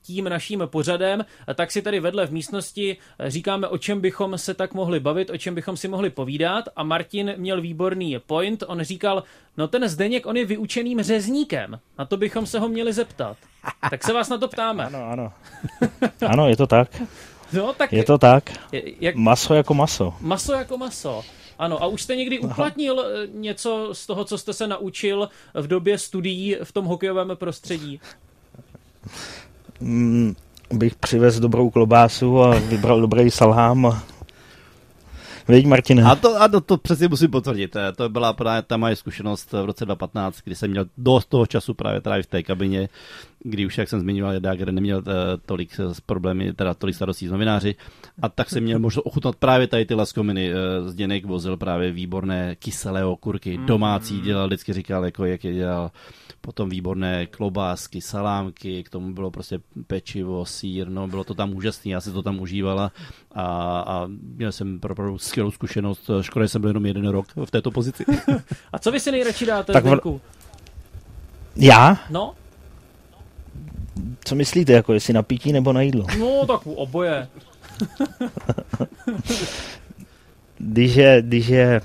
tím naším pořadem, tak si tady vedle v místnosti říkáme, o čem bychom se tak mohli bavit, o čem bychom si mohli povídat a Martin měl výborný point, on říkal, no ten Zdeněk, on je vyučeným řezníkem, na to bychom se ho měli zeptat. Tak se vás na to ptáme. Ano, ano. Ano, je to tak. No, tak je to tak. Jak... Maso jako maso. Maso jako maso. Ano, a už jste někdy uplatnil Aha. Eh, něco z toho, co jste se naučil v době studií v tom hokejovém prostředí? Mm, bych přivez dobrou klobásu a vybral dobrý salám a Veď, Martine. A to, a to, to přesně musím potvrdit. Eh, to byla právě ta moje zkušenost v roce 2015, kdy jsem měl dost toho času právě tady v té kabině, kdy už, jak jsem zmiňoval, Dager neměl uh, tolik s problémy, teda tolik starostí z novináři, a tak jsem měl možnost ochutnat právě tady ty laskominy. Uh, Zděnek vozil právě výborné kyselé okurky, mm. domácí, dělal, vždycky říkal, jako jak je dělal potom výborné klobásky, salámky, k tomu bylo prostě pečivo, sír, no bylo to tam úžasné, já si to tam užívala a, a měl jsem opravdu skvělou zkušenost, škoda, že jsem byl jenom jeden rok v této pozici. a co vy si nejradši dáte, tak vr... Já? No? Co myslíte, jako jestli na pití nebo na jídlo? No, tak oboje. když je, když je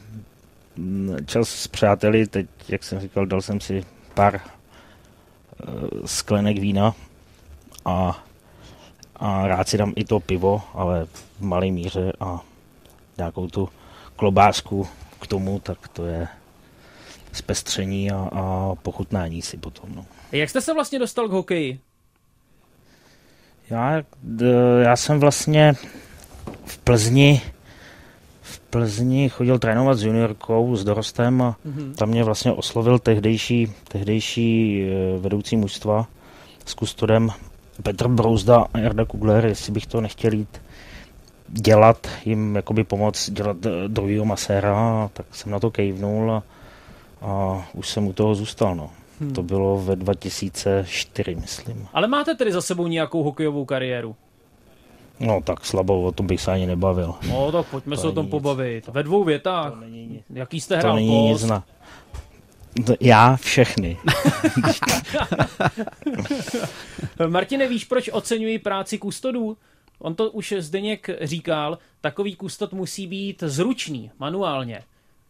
mm, čas s přáteli, teď, jak jsem říkal, dal jsem si pár uh, sklenek vína a, a rád si dám i to pivo, ale v malé míře a nějakou tu klobásku k tomu, tak to je zpestření a, a pochutnání si potom. No. Jak jste se vlastně dostal k hokeji? Já, já jsem vlastně v Plzni v Plzni chodil trénovat s juniorkou, s dorostem a mm-hmm. tam mě vlastně oslovil tehdejší, tehdejší eh, vedoucí mužstva s kustodem Petr Brouzda a Jarda Kugler, jestli bych to nechtěl jít dělat, jim jakoby pomoct dělat eh, druhýho maséra, tak jsem na to kejvnul a, a už jsem u toho zůstal. No. Hmm. To bylo ve 2004, myslím. Ale máte tedy za sebou nějakou hokejovou kariéru? No tak slabou, o tom bych se ani nebavil. No tak pojďme to se o tom nic. pobavit. Ve dvou větách. To není. Jaký jste hrál to není nic na... Já všechny. Martine, víš, proč oceňuji práci kustodů? On to už Zdeněk říkal, takový kustot musí být zručný, manuálně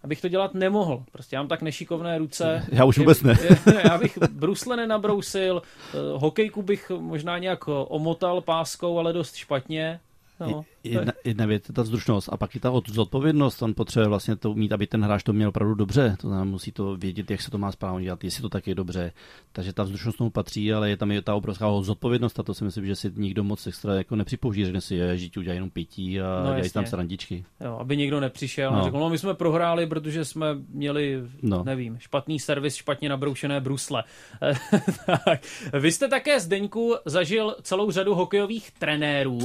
abych to dělat nemohl. Prostě já mám tak nešikovné ruce. Já už vůbec ne. já bych brusle nenabrousil, eh, hokejku bych možná nějak omotal páskou, ale dost špatně. No, jedna, jedna věc je ta zručnost a pak i ta zodpovědnost. On potřebuje vlastně to mít, aby ten hráč to měl opravdu dobře. To znamená, musí to vědět, jak se to má správně dělat, jestli to tak je dobře. Takže ta zručnost tomu patří, ale je tam i ta obrovská zodpovědnost a to si myslím, že si nikdo moc extra jako nepřipouží, že si je, že udělá jenom pití a no, dělají tam srandičky. Jo, aby někdo nepřišel no. a řekl, no my jsme prohráli, protože jsme měli, no. nevím, špatný servis, špatně nabroušené brusle. tak. Vy jste také Zdeňku zažil celou řadu hokejových trenérů.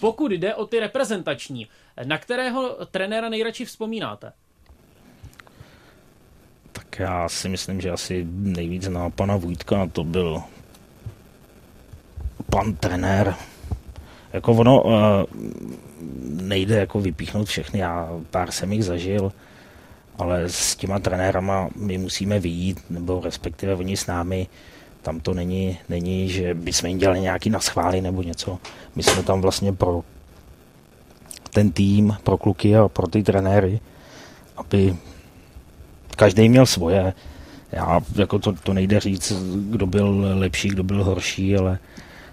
Pokud jde o ty reprezentační. Na kterého trenéra nejradši vzpomínáte? Tak já si myslím, že asi nejvíc na pana Vujtka to byl pan trenér. Jako ono uh, nejde jako vypíchnout všechny, já pár jsem jich zažil, ale s těma trenérama my musíme vyjít, nebo respektive oni s námi, tam to není, není že bychom jim dělali nějaký naschvály nebo něco. My jsme tam vlastně pro ten tým, pro kluky a pro ty trenéry, aby každý měl svoje. Já, jako to, to nejde říct, kdo byl lepší, kdo byl horší, ale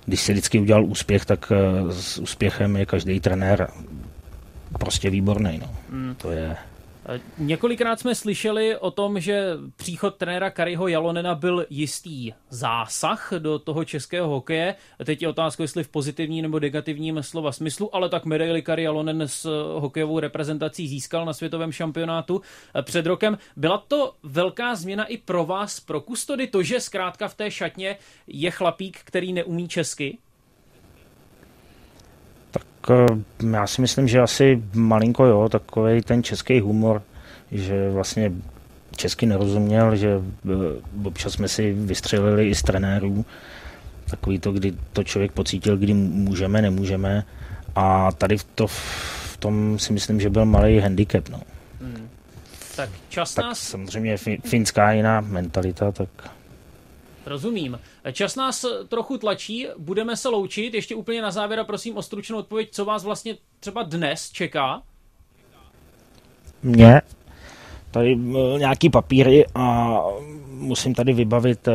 když se vždycky udělal úspěch, tak eh, s úspěchem je každý trenér prostě výborný. No. Mm. To je Několikrát jsme slyšeli o tom, že příchod trenéra Kariho Jalonena byl jistý zásah do toho českého hokeje. Teď je otázka, jestli v pozitivním nebo negativním slova smyslu, ale tak medaili Kari Jalonen s hokejovou reprezentací získal na světovém šampionátu před rokem. Byla to velká změna i pro vás, pro kustody, to, že zkrátka v té šatně je chlapík, který neumí česky? Eh, já si myslím, že asi malinko jo, takový ten český humor, že vlastně česky nerozuměl, že eh, občas jsme si vystřelili i z trenérů, takový to, kdy to člověk pocítil, kdy můžeme, nemůžeme a tady v, to, v tom si myslím, že byl malý handicap. No. Hmm. Tak čas tak nás... samozřejmě finská jiná mentalita, tak... Rozumím. Čas nás trochu tlačí, budeme se loučit. Ještě úplně na závěr a prosím o stručnou odpověď, co vás vlastně třeba dnes čeká? Mě tady eh, nějaký papíry a musím tady vybavit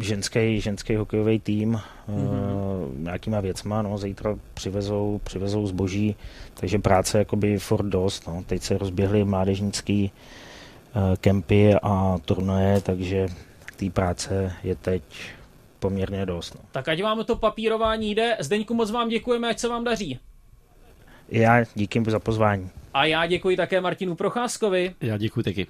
ženský, ženský hokejový tým mm-hmm. nějakýma věcma, no, zítra přivezou, přivezou zboží, takže práce jakoby furt dost, no. teď se rozběhly mládežnický uh, kempy a turnaje, takže té práce je teď poměrně dost. No. Tak ať vám to papírování jde. Zdeňku, moc vám děkujeme, ať se vám daří. Já díky za pozvání. A já děkuji také Martinu Procházkovi. Já děkuji taky.